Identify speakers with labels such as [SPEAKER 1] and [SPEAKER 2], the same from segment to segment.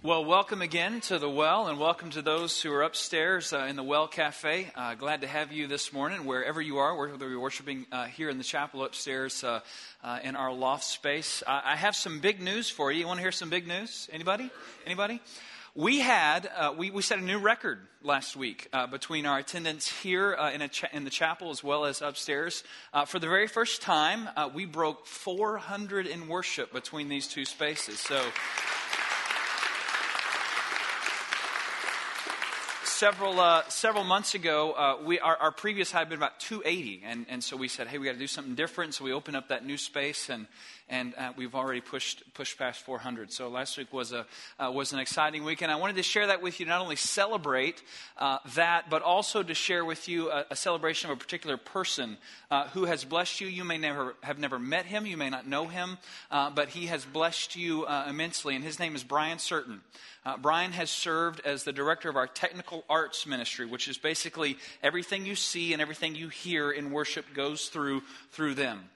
[SPEAKER 1] Well, welcome again to the Well, and welcome to those who are upstairs uh, in the Well Cafe. Uh, glad to have you this morning, wherever you are, whether you're worshiping uh, here in the chapel upstairs uh, uh, in our loft space. I have some big news for you. You want to hear some big news? Anybody? Anybody? We had uh, we, we set a new record last week between our attendance here in, cha- in, the chapel as well as upstairs. for the very first time, we broke 400 in worship between these two spaces. So. Several, uh, several months ago, uh, we, our, our, previous high had been about 280. And, and so we said, hey, we got to do something different. So we opened up that new space, and, and uh, we've already pushed, pushed past 400. So last week was, a, uh, was an exciting week. And I wanted to share that with you, not only celebrate uh, that, but also to share with you a, a celebration of a particular person uh, who has blessed you. You may never have never met him, you may not know him, but he has blessed you immensely. And his name is Brian Certain. Uh, Brian has served as the director of our technical arts ministry, which is basically everything you see and everything you hear in worship goes through through them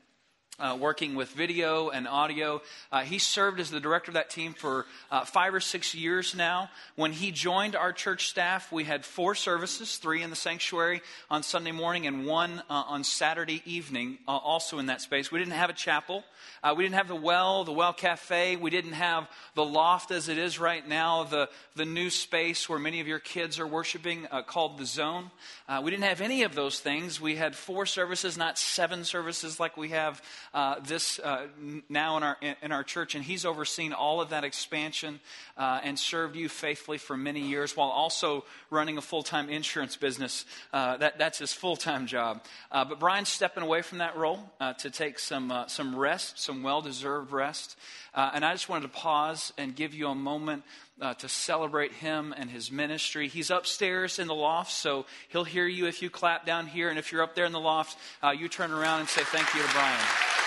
[SPEAKER 1] uh, working with video and audio. Uh, he served as the director of that team for uh, five or six years now. When he joined our church staff, we had four services three in the sanctuary on Sunday morning and one uh, on Saturday evening, uh, also in that space. We didn't have a chapel. Uh, we didn't have the well, the well cafe. We didn't have the loft as it is right now, the, the new space where many of your kids are worshiping called the zone. we didn't have any of those things. We had four services, not seven services like we have uh, this uh, now in our in our church, and he's overseen all of that expansion uh, and served you faithfully for many years, while also running a full time insurance business. Uh, that that's his full time job. Uh, but Brian's stepping away from that role to take some some rest, some well deserved rest. and I just wanted to pause and give you a moment uh, to celebrate him and his ministry. He's upstairs in the loft, so he'll hear you if you clap down here. And if you're up there in the loft, uh, you turn around and say thank you to Brian.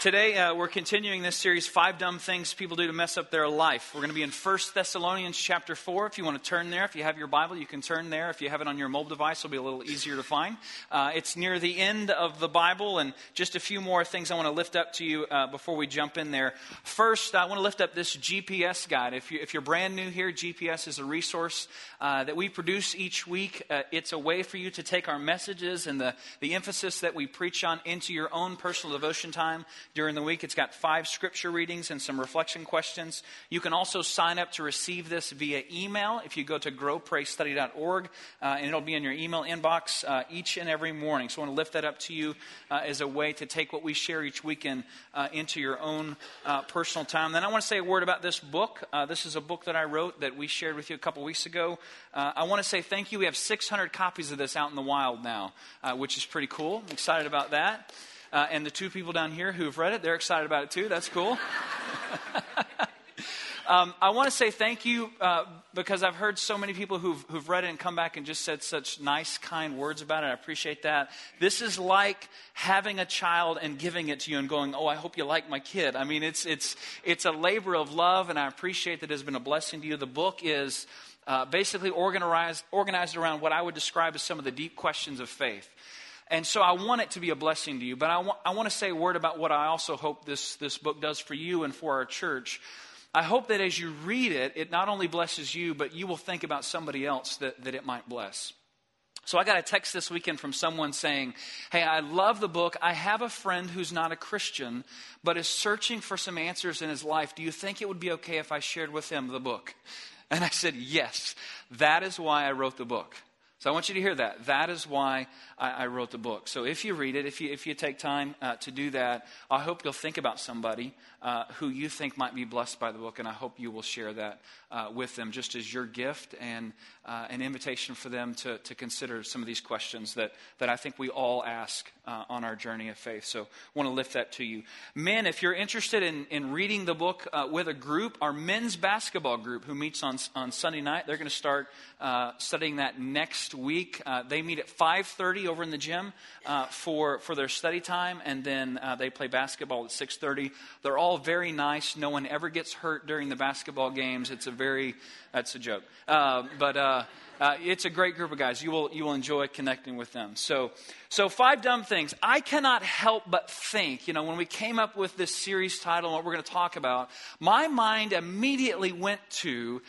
[SPEAKER 1] Today, uh, we're continuing this series, Five Dumb Things People Do to Mess Up Their Life. We're going to be in 1 Thessalonians chapter 4. If you want to turn there, if you have your Bible, you can turn there. If you have it on your mobile device, it'll be a little easier to find. Uh, it's near the end of the Bible, and just a few more things I want to lift up to you uh, before we jump in there. First, I want to lift up this GPS guide. If, you, you're brand new here, GPS is a resource uh, that we produce each week. Uh, it's a way for you to take our messages and the, the emphasis that we preach on into your own personal devotion time during the week. It's got five scripture readings and some reflection questions. You can also sign up to receive this via email if you go to growpraystudy.org, uh, and it'll be in your email inbox uh, each and every morning. So I want to lift that up to you uh, as a way to take what we share each weekend uh, into your own uh, personal time. Then I want to say a word about this book. Uh, this is a book that I wrote that we shared with you a couple weeks ago. I want to say thank you. We have 600 copies of this out in the wild now, which is pretty cool. I'm excited about that. Uh, and the two people down here who've read it, they're excited about it too. That's cool. um, I want to say thank you uh, because I've heard so many people who've, who've read it and come back and just said such nice, kind words about it. I appreciate that. This is like having a child and giving it to you and going, "Oh, I hope you like my kid." I mean, it's it's it's a labor of love, and I appreciate that it has been a blessing to you. The book is. Uh, basically organized, organized around what I would describe as some of the deep questions of faith. And so I want it to be a blessing to you, but I want, I want to say a word about what I also hope this, this book does for you and for our church. I hope that as you read it, it not only blesses you, but you will think about somebody else that, that it might bless. So I got a text this weekend from someone saying, Hey, I love the book. I have a friend who's not a Christian, but is searching for some answers in his life. Do you think it would be okay if I shared with him the book? And I said, Yes. That is why I wrote the book. So I want you to hear that. That is why I, I wrote the book. So if you read it, if you, if you take time uh, to do that, I hope you'll think about somebody uh, who you think might be blessed by the book, and I hope you will share that uh, with them just as your gift and uh, an invitation for them to, to consider some of these questions that, that I think we all ask uh, on our journey of faith. So I want to lift that to you. Men, if you're interested in, in reading the book uh, with a group, our men's basketball group who meets on, on Sunday night, they're going to start studying that next week. They meet at 5.30 over in the gym uh, for, for their study time, and then uh, they play basketball at 6.30. They're all very nice. No one ever gets hurt during the basketball games. It's a very, that's a joke. Uh, but uh, uh, it's a great group of guys. You will, you will enjoy connecting with them. So, so, five dumb things. I cannot help but think, you know, when we came up with this series title and what we're going to talk about, my mind immediately went to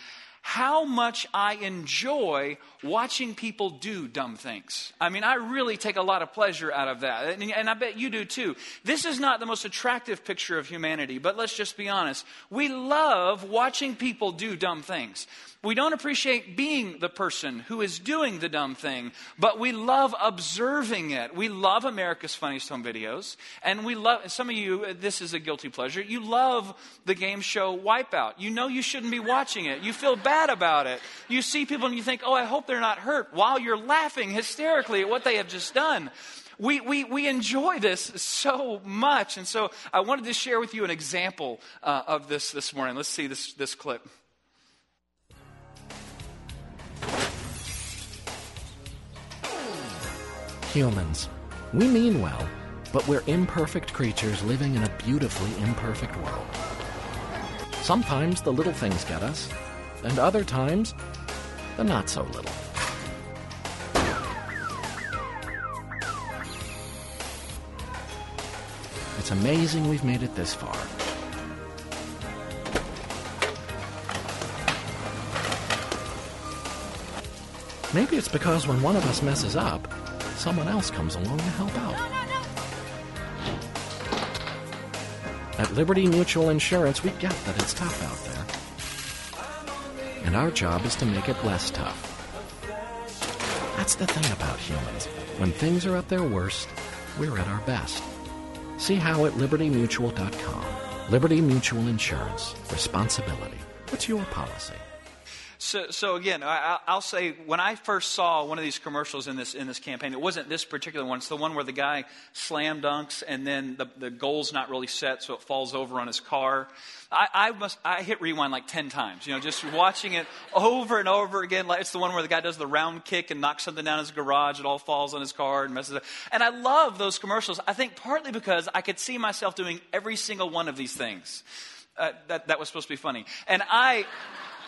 [SPEAKER 1] how much I enjoy watching people do dumb things. I mean, I really take a lot of pleasure out of that. And, and, I bet you do too. This is not the most attractive picture of humanity, but let's just be honest. We love watching people do dumb things. We don't appreciate being the person who is doing the dumb thing, but we love observing it. We love America's Funniest Home Videos, and we love, some of you, this is a guilty pleasure, you love the game show Wipeout. You know you shouldn't be watching it. You feel bad about it. You see people and you think, oh, I hope they're not hurt, while you're laughing hysterically at what they have just done we, we, we enjoy this so much. And so I wanted to share with you an example uh, of this this morning. Let's see this, this clip.
[SPEAKER 2] Humans. We mean well, but we're imperfect creatures living in a beautifully imperfect world. Sometimes the little things get us, and other times, the not so little. It's amazing we've made it this far. Maybe it's because when one of us messes up, someone else comes along to help out. At Liberty Mutual Insurance, we get that it's tough out there. And our job is to make it less tough. That's the thing about humans. When things are at their worst, we're at our best. See how at libertymutual.com. Liberty Mutual Insurance. Responsibility. What's your policy?
[SPEAKER 1] So, so again, I, will say when I first saw one of these commercials in this in this campaign, it wasn't this particular one. It's the one where the guy slam dunks and then the, the goal's not really set, so it falls over on his car. I, I must I hit rewind like ten times. You know, just watching it over and over again. Like it's the one where the guy does the round kick and knocks something down his garage. It all falls on his car and messes up. And I love those commercials. I think partly because I could see myself doing every single one of these things. Uh, that, that was supposed to be funny. And I,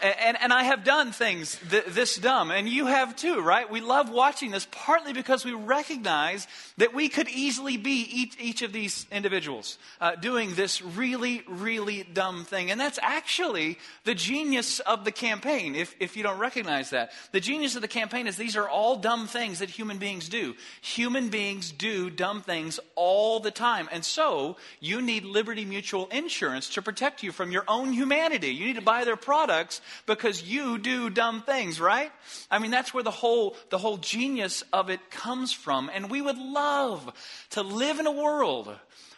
[SPEAKER 1] and, and I have done things th- this dumb, and you have too, right? We love watching this partly because we recognize that we could easily be each, each of these individuals uh, doing this really, really dumb thing. And that's actually the genius of the campaign, if, if you don't recognize that. The genius of the campaign is these are all dumb things that human beings do. Human beings do dumb things all the time. And so you need Liberty Mutual Insurance to protect you from your own humanity. You need to buy their products because you do dumb things, right? I mean, that's where the whole, the whole genius of it comes from. And we would love to live in a world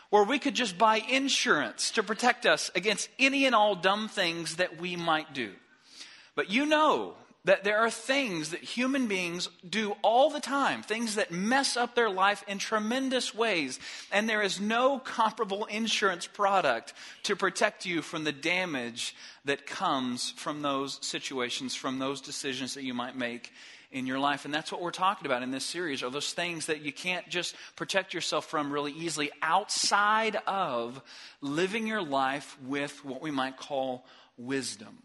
[SPEAKER 1] where we could just buy insurance to protect us against any and all dumb things that we might do. But you know that there are things that human beings do all the time, things that mess up their life in tremendous ways, and there is no comparable insurance product to protect you from the damage that comes from those situations, from those decisions that you might make in your life. And that's what we're talking about in this series are those things that you can't just protect yourself from really easily outside of living your life with what we might call wisdom.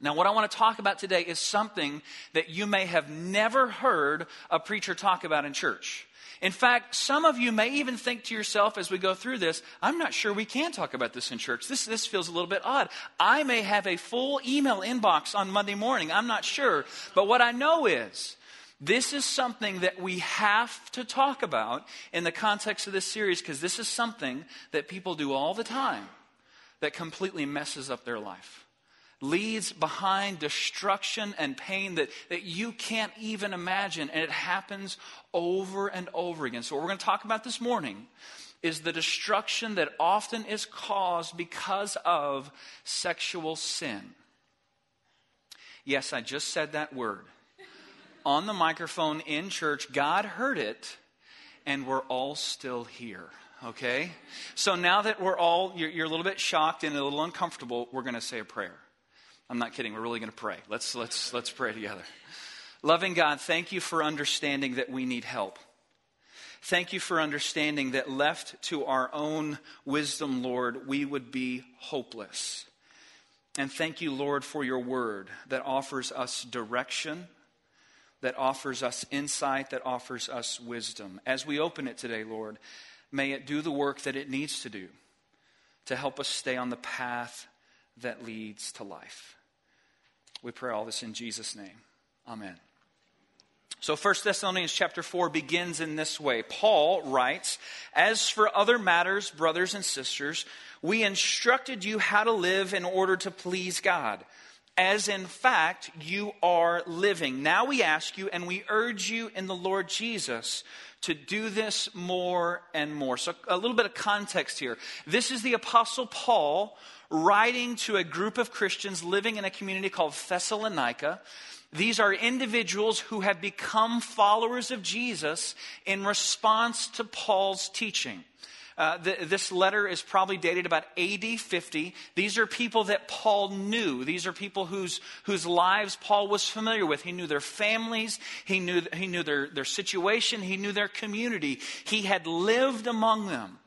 [SPEAKER 1] Now, what I want to talk about today is something that you may have never heard a preacher talk about in church. In fact, some of you may even think to yourself as we go through this, I'm not sure we can talk about this in church. This, this feels a little bit odd. I may have a full email inbox on Monday morning. I'm not sure. But what I know is, this is something that we have to talk about in the context of this series because this is something that people do all the time that completely messes up their life leads behind destruction and pain that, that you can't even imagine. And it happens over and over again. So, what we're going to talk about this morning is the destruction that often is caused because of sexual sin. Yes, I just said that word. On the microphone in church, God heard it, and we're all still here okay? So now that we're all, you're, you're, a little bit shocked and a little uncomfortable, we're going to say a prayer. I'm not kidding. We're really going to pray. Let's, let's, let's pray together. Loving God, thank you for understanding that we need help. Thank you for understanding that left to our own wisdom, Lord, we would be hopeless. And thank you, Lord, for your word that offers us direction, that offers us insight, that offers us wisdom. As we open it today, Lord, may it do the work that it needs to do to help us stay on the path that leads to life. We pray all this in Jesus' name. Amen. So 1 Thessalonians chapter 4 begins in this way. Paul writes, As for other matters, brothers and sisters, we instructed you how to live in order to please God, as in fact you are living. Now we ask you and we urge you in the Lord Jesus to do this more and more. So a little bit of context here. This is the apostle Paul writing to a group of Christians living in a community called Thessalonica. These are individuals who have become followers of Jesus in response to Paul's teaching. Uh, the, this letter is probably dated about AD 50. These are people that Paul knew. These are people whose, whose lives Paul was familiar with. He knew their families, he knew, he knew their, their situation, he knew their community. He had lived among them.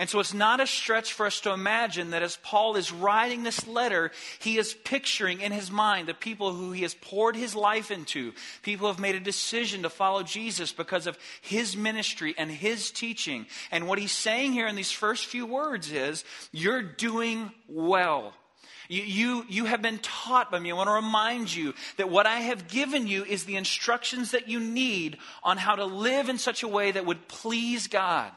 [SPEAKER 1] And so it's not a stretch for us to imagine that as Paul is writing this letter, he is picturing in his mind the people who he has poured his life into, people who have made a decision to follow Jesus because of his ministry and his teaching. And what he's saying here in these first few words is, You're doing well. You, you, you, have been taught by me. I want to remind you that what I have given you is the instructions that you need on how to live in such a way that would please God.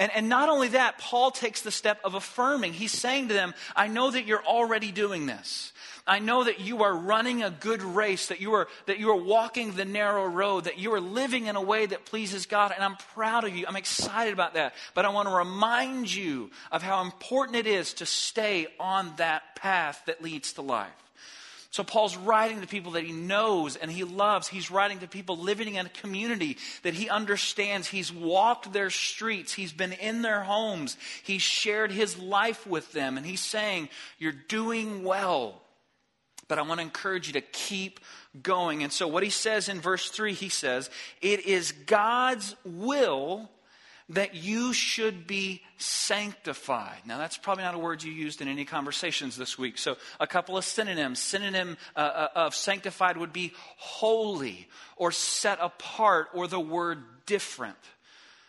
[SPEAKER 1] And, and not only that, Paul takes the step of affirming. He's saying to them, I know that you're already doing this. I know that you are running a good race, that you are, that you are walking the narrow road, that you are living in a way that pleases God, and I'm proud of you. I'm excited about that. But I want to remind you of how important it is to stay on that path that leads to life. So Paul's writing to people that he knows and he loves. He's writing to people living in a community that he understands. He's walked their streets. He's been in their homes. He's shared his life with them. And he's saying, You're doing well. But I want to encourage you to keep going. And so what he says in verse 3, he says, It is God's will that you should be sanctified. Now, that's probably not a word you used in any conversations this week. So, a couple of synonyms. Synonym uh, uh, of sanctified would be holy or set apart or the word different.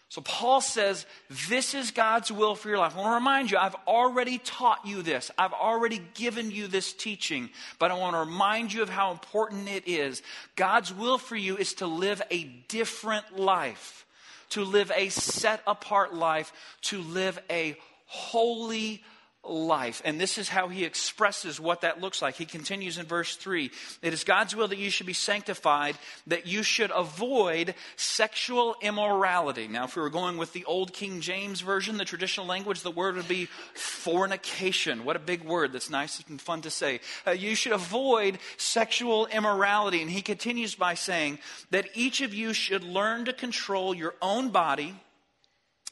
[SPEAKER 1] So, Paul says, This is God's will for your life. I want to remind you, I've already taught you this. I've already given you this teaching, but I want to remind you of how important it is. God's will for you is to live a different life to live a set apart life, to live a holy life. And this is how he expresses what that looks like. He continues in verse 3 It is God's will that you should be sanctified, that you should avoid sexual immorality. Now, if we were going with the old King James Version, the traditional language, the word would be fornication. What a big word that's nice and fun to say. Uh, you should avoid sexual immorality. And he continues by saying that each of you should learn to control your own body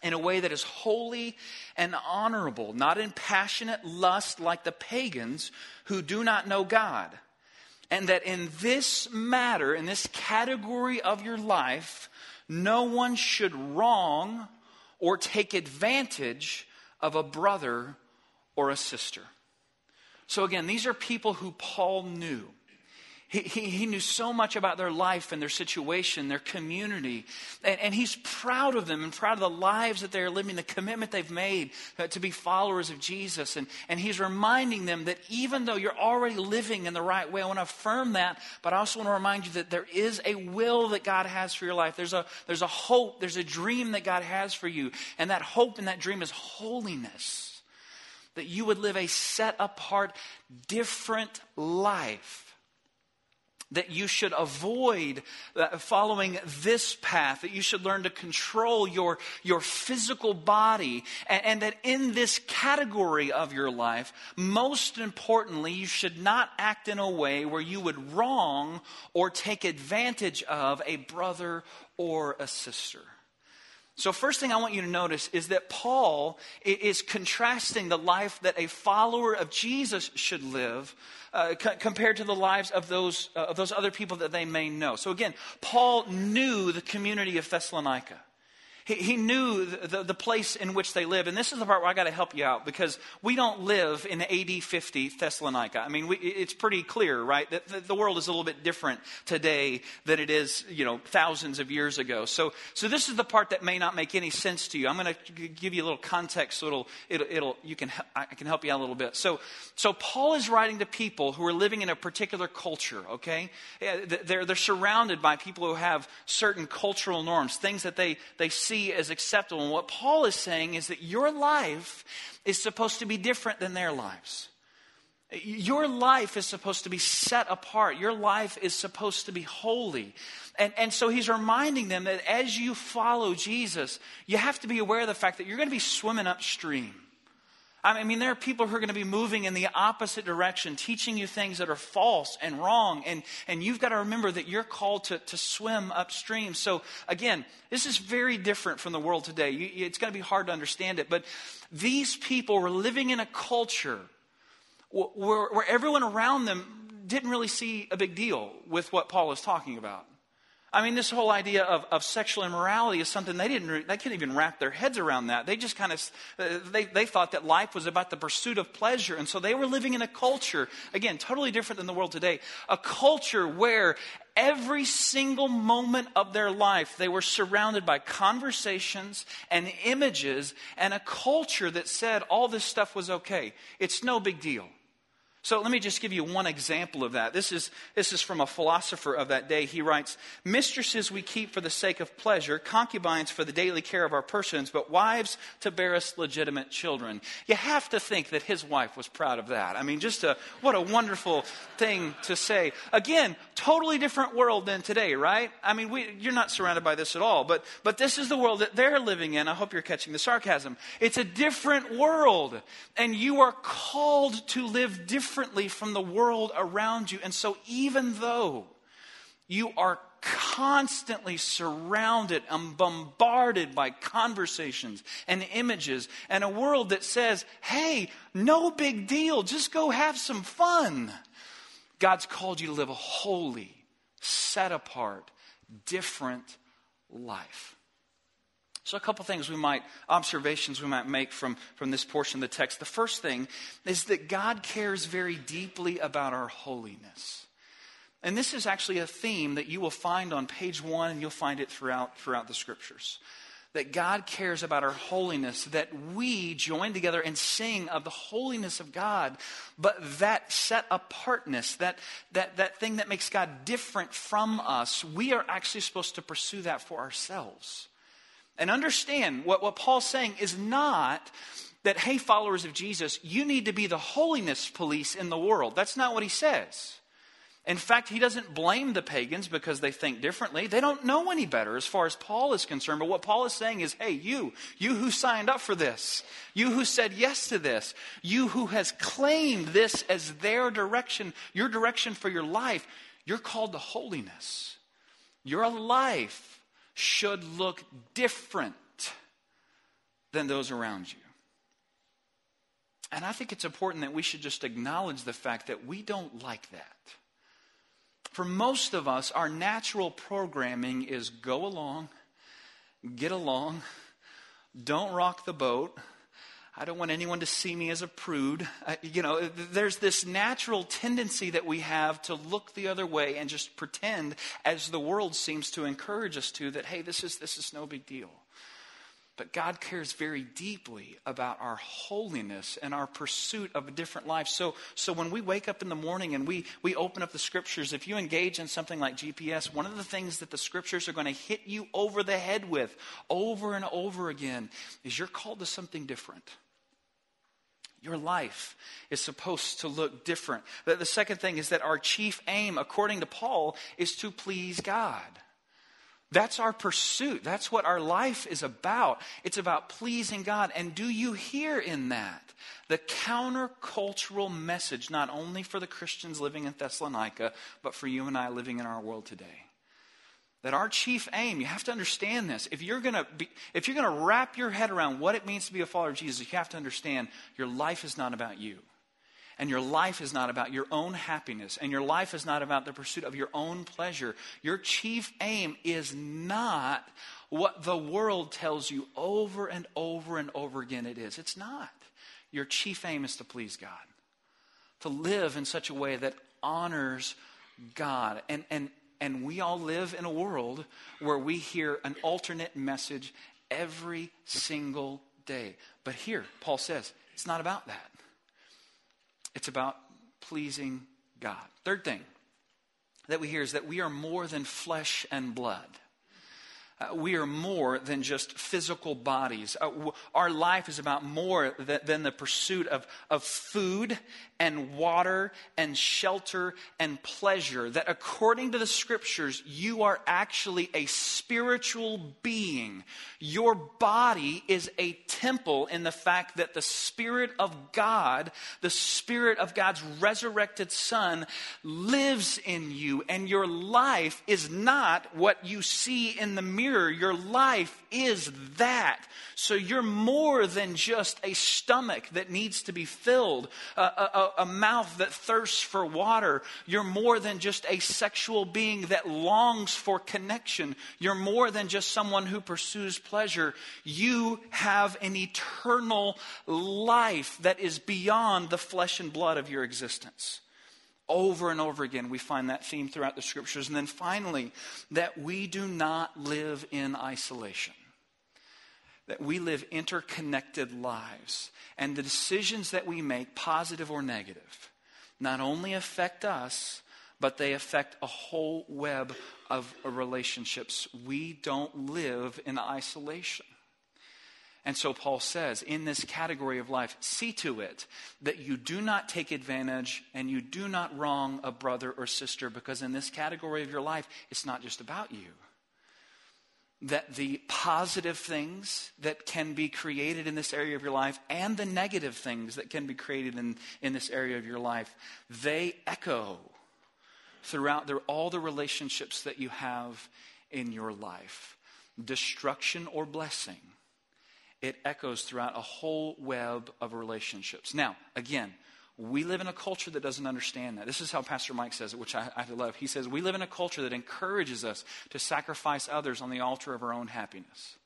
[SPEAKER 1] in a way that is holy and honorable, not in passionate lust like the pagans who do not know God. And that in this matter, in this category of your life, no one should wrong or take advantage of a brother or a sister. So, again, these are people who Paul knew. He, he, knew so much about their life and their situation, their community. And, and, he's proud of them and proud of the lives that they're living, the commitment they've made uh, to be followers of Jesus. And, and he's reminding them that even though you're already living in the right way, I want to affirm that, but I also want to remind you that there is a will that God has for your life. There's a, there's a hope, there's a dream that God has for you. And that hope and that dream is holiness. That you would live a set apart, different life that you should avoid uh, following this path, that you should learn to control your, your physical body, and, and that in this category of your life, most importantly, you should not act in a way where you would wrong or take advantage of a brother or a sister. So, first thing I want you to notice is that Paul is contrasting the life that a follower of Jesus should live uh, compared to the lives of those, uh, of those other people that they may know. So, again, Paul knew the community of Thessalonica. He, he knew the, the, the, place in which they lived. And this is the part where I got to help you out because we don't live in AD 50 Thessalonica. I mean, we, it's pretty clear, right? That the, the world is a little bit different today than it is, you know, thousands of years ago. So, so this is the part that may not make any sense to you. I'm going to give you a little context so it'll, it'll, it'll, you can, I can help you out a little bit. So, so Paul is writing to people who are living in a particular culture, okay? They're, they're surrounded by people who have certain cultural norms, things that they, they see see as acceptable. And what Paul is saying is that your life is supposed to be different than their lives. Your life is supposed to be set apart. Your life is supposed to be holy. And, and so he's reminding them that as you follow Jesus, you have to be aware of the fact that you're going to be swimming upstream. I mean, there are people who are going to be moving in the opposite direction, teaching you things that are false and wrong. And, and you've got to remember that you're called to, to swim upstream. So, again, this is very different from the world today. You, it's going to be hard to understand it. But these people were living in a culture where, where everyone around them didn't really see a big deal with what Paul is talking about. I mean, this whole idea of, of sexual immorality is something they didn't, they couldn't even wrap their heads around that. They just kind of, uh, they, they thought that life was about the pursuit of pleasure. And so they were living in a culture, again, totally different than the world today, a culture where every single moment of their life they were surrounded by conversations and images and a culture that said all this stuff was okay. It's no big deal. So let me just give you one example of that. This is, this is from a philosopher of that day. He writes Mistresses we keep for the sake of pleasure, concubines for the daily care of our persons, but wives to bear us legitimate children. You have to think that his wife was proud of that. I mean, just a, what a wonderful thing to say. Again, totally different world than today, right? I mean, we, you're not surrounded by this at all, but, but this is the world that they're living in. I hope you're catching the sarcasm. It's a different world, and you are called to live differently differently from the world around you. And so, even though you are constantly surrounded and bombarded by conversations and images and a world that says, hey, no big deal, just go have some fun. God's called you to live a holy, set apart, different life. So, a couple things we might, observations we might make from, from this portion of the text. The first thing is that God cares very deeply about our holiness. And this is actually a theme that you will find on page one, and you'll find it throughout, throughout the scriptures. That God cares about our holiness, that we join together and sing of the holiness of God, but that set apartness, that, that, that thing that makes God different from us, we are actually supposed to pursue that for ourselves. And understand what, what Paul's saying is not that, hey, followers of Jesus, you need to be the holiness police in the world. That's not what he says. In fact, he doesn't blame the pagans because they think differently. They don't know any better as far as Paul is concerned. But what Paul is saying is, hey, you, you who signed up for this, you who said yes to this, you who has claimed this as their direction, your direction for your life, you're called to holiness. Your life should look different than those around you. And I think it's important that we should just acknowledge the fact that we don't like that. For most of us, our natural programming is go along, get along, don't rock the boat, I don't want anyone to see me as a prude. Uh, you know, there's this natural tendency that we have to look the other way and just pretend, as the world seems to encourage us to, that, hey, this is, this is no big deal. But God cares very deeply about our holiness and our pursuit of a different life. So, so when we wake up in the morning and we, we open up the scriptures, if you engage in something like GPS, one of the things that the scriptures are going to hit you over the head with over and over again is you're called to something different. Your life is supposed to look different. The second thing is that our chief aim, according to Paul, is to please God. That's our pursuit. That's what our life is about. It's about pleasing God. And do you hear in that the countercultural message, not only for the Christians living in Thessalonica, but for you and I living in our world today? That our chief aim, you have to understand this. If you're gonna be, if you're gonna wrap your head around what it means to be a follower of Jesus, you have to understand your life is not about you. And your life is not about your own happiness. And your life is not about the pursuit of your own pleasure. Your chief aim is not what the world tells you over and over and over again it is. It's not. Your chief aim is to please God, to live in such a way that honors God. And, and, and we all live in a world where we hear an alternate message every single day. But here, Paul says, it's not about that. It's about pleasing God. Third thing that we hear is that we are more than flesh and blood. Uh, we are more than just physical bodies. Uh, w- our life is about more th- than the pursuit of, of food and water and shelter and pleasure. That according to the scriptures, you are actually a spiritual being. Your body is a temple in the fact that the Spirit of God, the Spirit of God's resurrected Son, lives in you. And your life is not what you see in the mirror mirror. Your life is that. So you're more than just a stomach that needs to be filled, a, a, a mouth that thirsts for water. You're more than just a sexual being that longs for connection. You're more than just someone who pursues pleasure. You have an eternal life that is beyond the flesh and blood of your existence. Over and over again, we find that theme throughout the scriptures. And then finally, that we do not live in isolation, that we live interconnected lives. And the decisions that we make, positive or negative, not only affect us, but they affect a whole web of relationships. We don't live in isolation. And so Paul says, in this category of life, see to it that you do not take advantage and you do not wrong a brother or sister, because in this category of your life, it's not just about you. That the positive things that can be created in this area of your life and the negative things that can be created in, in this area of your life, they echo throughout the, all the relationships that you have in your life. Destruction or blessing it echoes throughout a whole web of relationships. Now, again, we live in a culture that doesn't understand that. This is how Pastor Mike says it, which I, I love. He says, We live in a culture that encourages us to sacrifice others on the altar of our own happiness.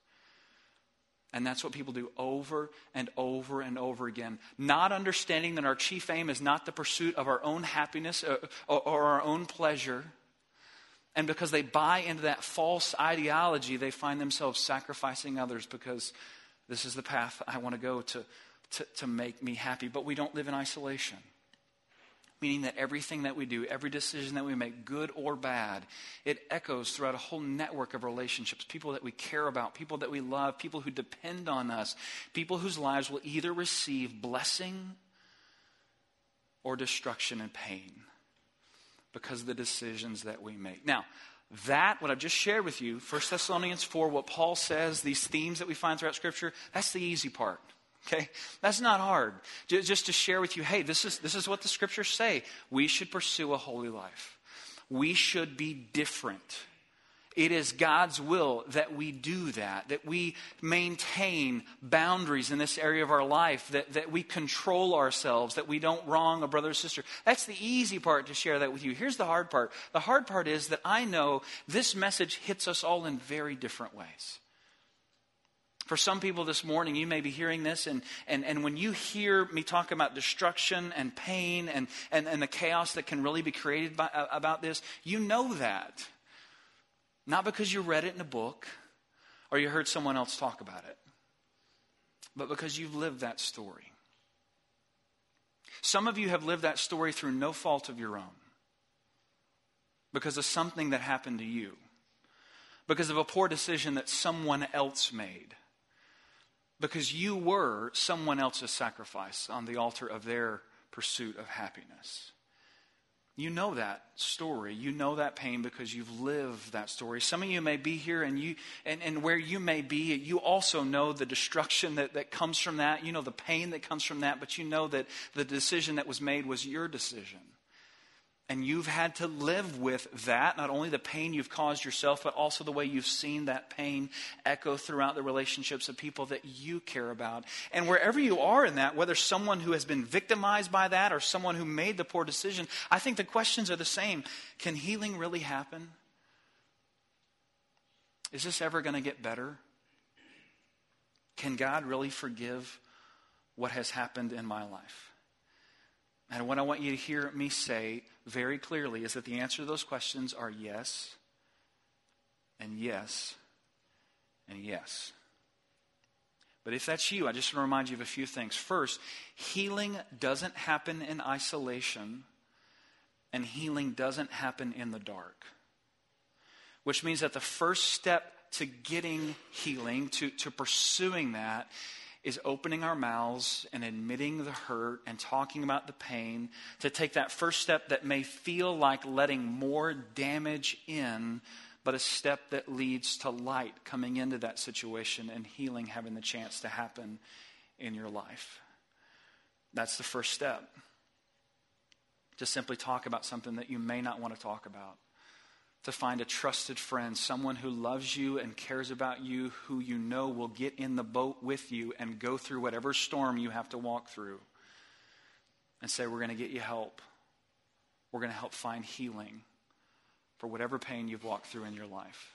[SPEAKER 1] And that's what people do over and over and over again. Not understanding that our chief aim is not the pursuit of our own happiness uh, or, or our own pleasure. And because they buy into that false ideology, they find themselves sacrificing others because this is the path I want to go to, to, to make me happy. But we don't live in isolation. Meaning that everything that we do, every decision that we make, good or bad, it echoes throughout a whole network of relationships. People that we care about, people that we love, people who depend on us, people whose lives will either receive blessing or destruction and pain because of the decisions that we make. Now, that, what I've just shared with you, 1 Thessalonians 4, what Paul says, these themes that we find throughout Scripture, that's the easy part. Okay? That's not hard. Just to share with you, hey, this is, this is what the Scriptures say. We should pursue a holy life. We should be different. It is God's will that we do that, that we maintain boundaries in this area of our life, that, that we control ourselves, that we don't wrong a brother or sister. That's the easy part to share that with you. Here's the hard part the hard part is that I know this message hits us all in very different ways. For some people this morning, you may be hearing this, and, and, and when you hear me talk about destruction and pain and, and, and the chaos that can really be created by, about this, you know that. Not because you read it in a book or you heard someone else talk about it, but because you've lived that story. Some of you have lived that story through no fault of your own because of something that happened to you, because of a poor decision that someone else made, because you were someone else's sacrifice on the altar of their pursuit of happiness. You know that story. You know that pain because you've lived that story. Some of you may be here and you and, and where you may be, you also know the destruction that, that comes from that. You know the pain that comes from that, but you know that the decision that was made was your decision. And you've had to live with that, not only the pain you've caused yourself, but also the way you've seen that pain echo throughout the relationships of people that you care about. And wherever you are in that, whether someone who has been victimized by that or someone who made the poor decision, I think the questions are the same. Can healing really happen? Is this ever going to get better? Can God really forgive what has happened in my life? And what I want you to hear me say very clearly is that the answer to those questions are yes, and yes, and yes. But if that's you, I just want to remind you of a few things. First, healing doesn't happen in isolation, and healing doesn't happen in the dark. Which means that the first step to getting healing, to, to pursuing that, is opening our mouths and admitting the hurt and talking about the pain, to take that first step that may feel like letting more damage in, but a step that leads to light coming into that situation and healing having the chance to happen in your life. That's the first step. To simply talk about something that you may not want to talk about to find a trusted friend, someone who loves you and cares about you, who you know will get in the boat with you and go through whatever storm you have to walk through, and say, We're going to get you help. We're going to help find healing for whatever pain you've walked through in your life.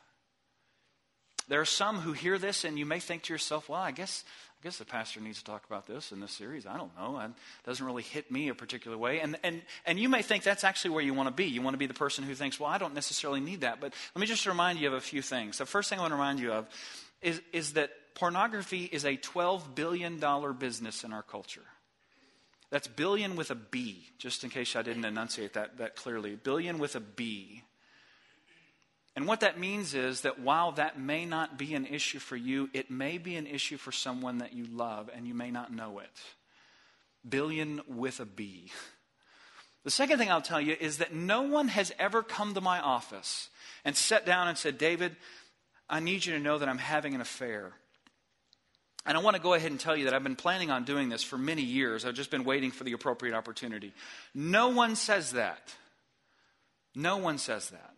[SPEAKER 1] There are some who hear this, and you may think to yourself, Well, I guess I guess the pastor needs to talk about this in this series. I don't know. It doesn't really hit me a particular way. And, and, and you may think that's actually where you want to be. You want to be the person who thinks, well, I don't necessarily need that. But let me just remind you of a few things. The first thing I want to remind you of is, is that pornography is a $12 billion business in our culture. That's billion with a B, just in case I didn't enunciate that, that clearly. Billion with a B. And what that means is that while that may not be an issue for you, it may be an issue for someone that you love and you may not know it. Billion with a B. The second thing I'll tell you is that no one has ever come to my office and sat down and said, David, I need you to know that I'm having an affair. And I want to go ahead and tell you that I've been planning on doing this for many years. I've just been waiting for the appropriate opportunity. No one says that. No one says that.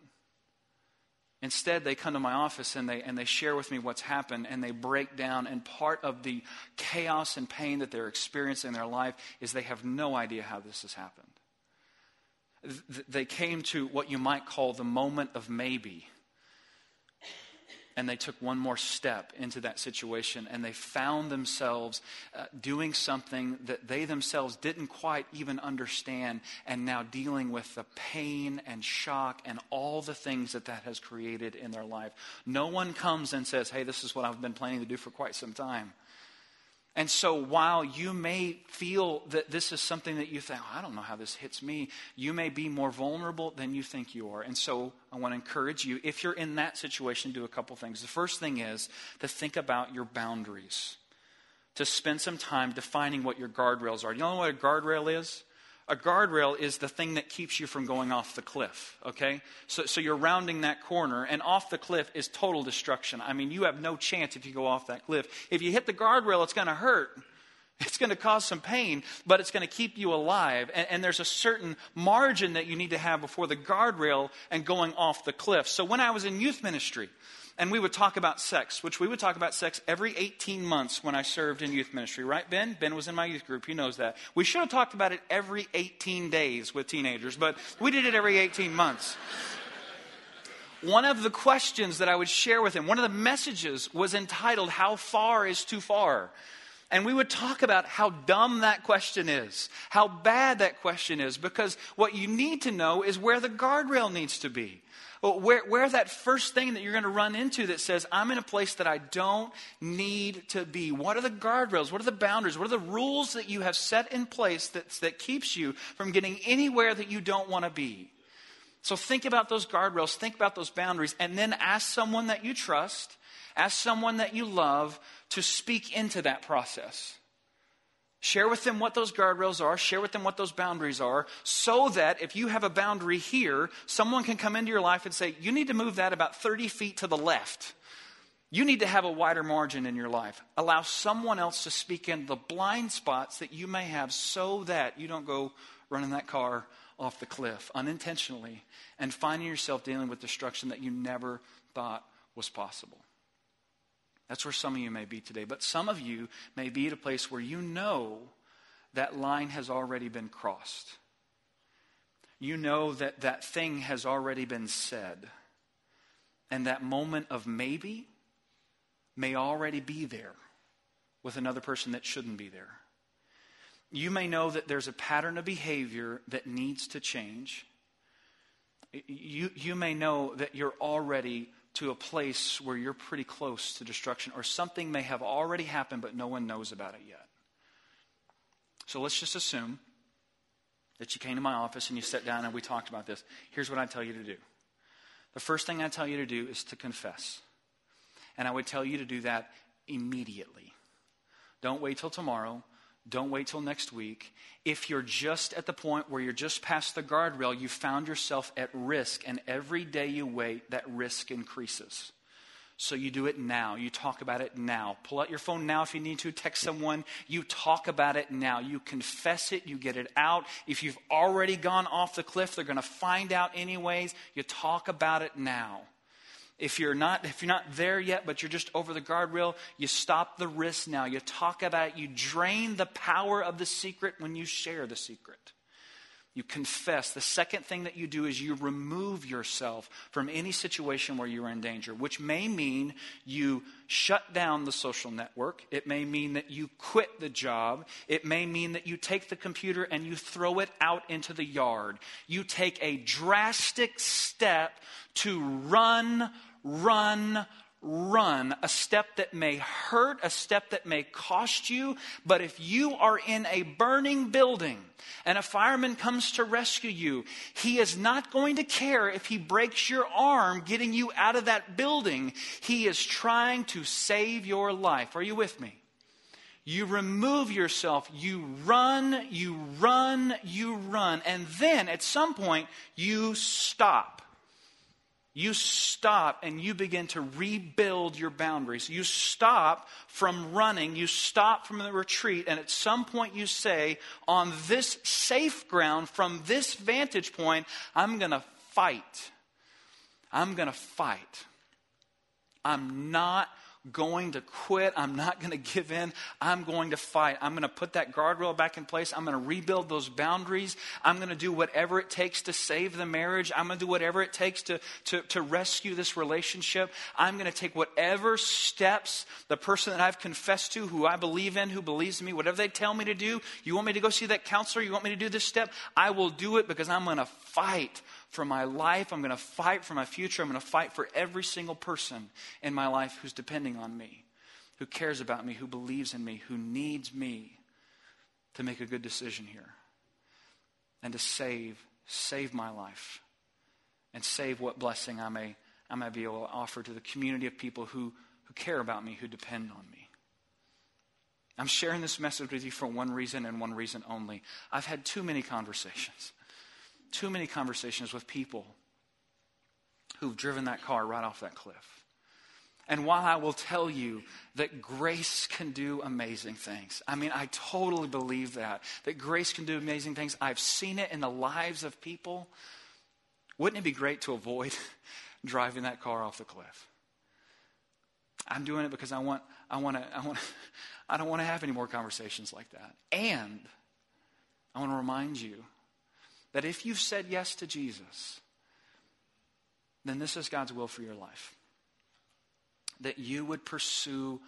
[SPEAKER 1] Instead, they come to my office and they, and they share with me what's happened and they break down. And part of the chaos and pain that they're experiencing in their life is they have no idea how this has happened. They came to what you might call the moment of maybe and they took one more step into that situation and they found themselves uh, doing something that they themselves didn't quite even understand and now dealing with the pain and shock and all the things that that has created in their life. No one comes and says, Hey, this is what I've been planning to do for quite some time. And so while you may feel that this is something that you think, oh, I don't know how this hits me, you may be more vulnerable than you think you are. And so I want to encourage you, if you're in that situation, do a couple things. The first thing is to think about your boundaries, to spend some time defining what your guardrails are. You know what a guardrail is? A guardrail is the thing that keeps you from going off the cliff, okay? So, so you're rounding that corner, and off the cliff is total destruction. I mean, you have no chance if you go off that cliff. If you hit the guardrail, it's going to hurt. It's going to cause some pain, but it's going to keep you alive. And, and, there's a certain margin that you need to have before the guardrail and going off the cliff. So when I was in youth ministry, and we would talk about sex, which we would talk about sex every 18 months when I served in youth ministry, right, Ben? Ben was in my youth group. He knows that. We should have talked about it every 18 days with teenagers, but we did it every 18 months. one of the questions that I would share with him, one of the messages was entitled, How Far is Too Far? And we would talk about how dumb that question is, how bad that question is, because what you need to know is where the guardrail needs to be. Where, where that first thing that you're going to run into that says, I'm in a place that I don't need to be. What are the guardrails? What are the boundaries? What are the rules that you have set in place that, that keeps you from getting anywhere that you don't want to be? So think about those guardrails, think about those boundaries, and then ask someone that you trust, ask someone that you love to speak into that process. Share with them what those guardrails are, share with them what those boundaries are, so that if you have a boundary here, someone can come into your life and say, You need to move that about 30 feet to the left. You need to have a wider margin in your life. Allow someone else to speak in the blind spots that you may have so that you don't go running that car off the cliff unintentionally and finding yourself dealing with destruction that you never thought was possible. That's where some of you may be today. But some of you may be at a place where you know that line has already been crossed. You know that that thing has already been said. And that moment of maybe may already be there with another person that shouldn't be there. You may know that there's a pattern of behavior that needs to change. You, you may know that you're already to a place where you're pretty close to destruction, or something may have already happened, but no one knows about it yet. So let's just assume that you came to my office and you sat down and we talked about this. Here's what I tell you to do. The first thing I tell you to do is to confess. And I would tell you to do that immediately. Don't wait till tomorrow. Don't wait till next week. If you're just at the point where you're just past the guardrail, you found yourself at risk, and every day you wait, that risk increases. So you do it now. You talk about it now. Pull out your phone now if you need to. Text someone. You talk about it now. You confess it. You get it out. If you've already gone off the cliff, they're going to find out anyways. You talk about it now. If you're not if you're not there yet, but you're just over the guardrail, you stop the risk now. You talk about it. You drain the power of the secret when you share the secret. You confess. The second thing that you do is you remove yourself from any situation where you are in danger, which may mean you shut down the social network. It may mean that you quit the job. It may mean that you take the computer and you throw it out into the yard. You take a drastic step to run run, run. A step that may hurt, a step that may cost you. But if you are in a burning building and a fireman comes to rescue you, he is not going to care if he breaks your arm getting you out of that building. He is trying to save your life. Are you with me? You remove yourself, you run, you run, you run, and then at some point you stop. You stop and you begin to rebuild your boundaries. You stop from running, you stop from the retreat, and at some point you say, On this safe ground, from this vantage point, I'm going to fight. I'm going to fight. I'm not going to quit. I'm not going to give in. I'm going to fight. I'm going to put that guardrail back in place. I'm going to rebuild those boundaries. I'm going to do whatever it takes to save the marriage. I'm going to do whatever it takes to, to, to rescue this relationship. I'm going to take whatever steps the person that I've confessed to, who I believe in, who believes in me, whatever they tell me to do. You want me to go see that counselor? You want me to do this step? I will do it because I'm going to fight for my life. I'm going to fight for my future. I'm going to fight for every single person in my life who's depending on me, who cares about me, who believes in me, who needs me to make a good decision here and to save, save my life and save what blessing I may, I may be able to offer to the community of people who, who care about me, who depend on me. I'm sharing this message with you for one reason and one reason only. I've had too many conversations too many conversations with people who've driven that car right off that cliff. And while I will tell you that grace can do amazing things, I mean, I totally believe that, that grace can do amazing things. I've seen it in the lives of people. Wouldn't it be great to avoid driving that car off the cliff? I'm doing it because I want, I want to, I want, I don't want to have any more conversations like that. And I want to remind you that if you've said yes to Jesus, then this is God's will for your life. That you would pursue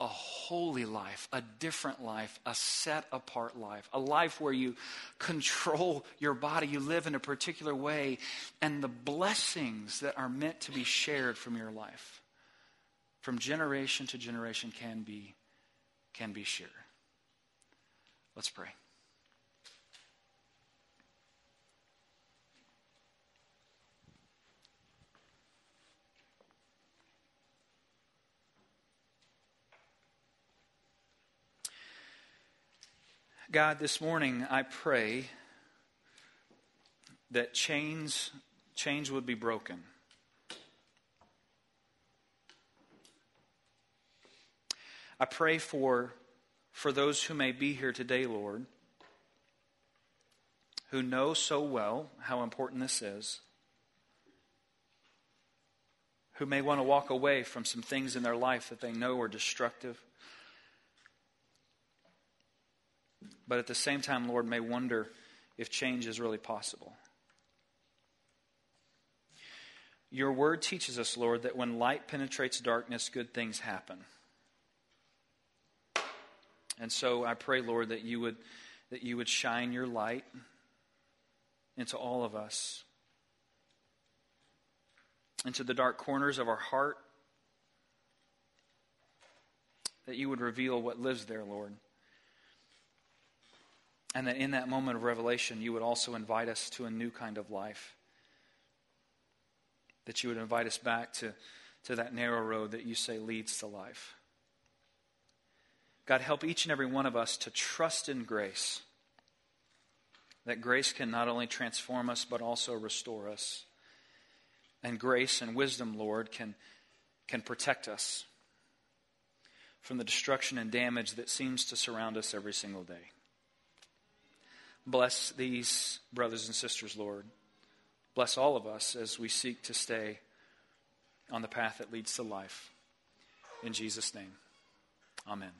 [SPEAKER 1] a holy life, a different life, a set apart life, a life where you control your body, you live in a particular way, and the blessings that are meant to be shared from your life from generation to generation can be can be shared. Let's pray. God, this morning I pray that chains, chains would be broken. I pray for, for those who may be here today, Lord, who know so well how important this is, who may want to walk away from some things in their life that they know are destructive. But at the same time, Lord, may wonder if change is really possible. Your word teaches us, Lord, that when light penetrates darkness, good things happen. And so I pray, Lord, that you would, that you would shine your light into all of us, into the dark corners of our heart, that you would reveal what lives there, Lord. And that in that moment of revelation, you would also invite us to a new kind of life. That you would invite us back to, to that narrow road that you say leads to life. God, help each and every one of us to trust in grace. That grace can not only transform us, but also restore us. And grace and wisdom, Lord, can, can protect us from the destruction and damage that seems to surround us every single day. Bless these brothers and sisters, Lord. Bless all of us as we seek to stay on the path that leads to life. In Jesus' name, amen.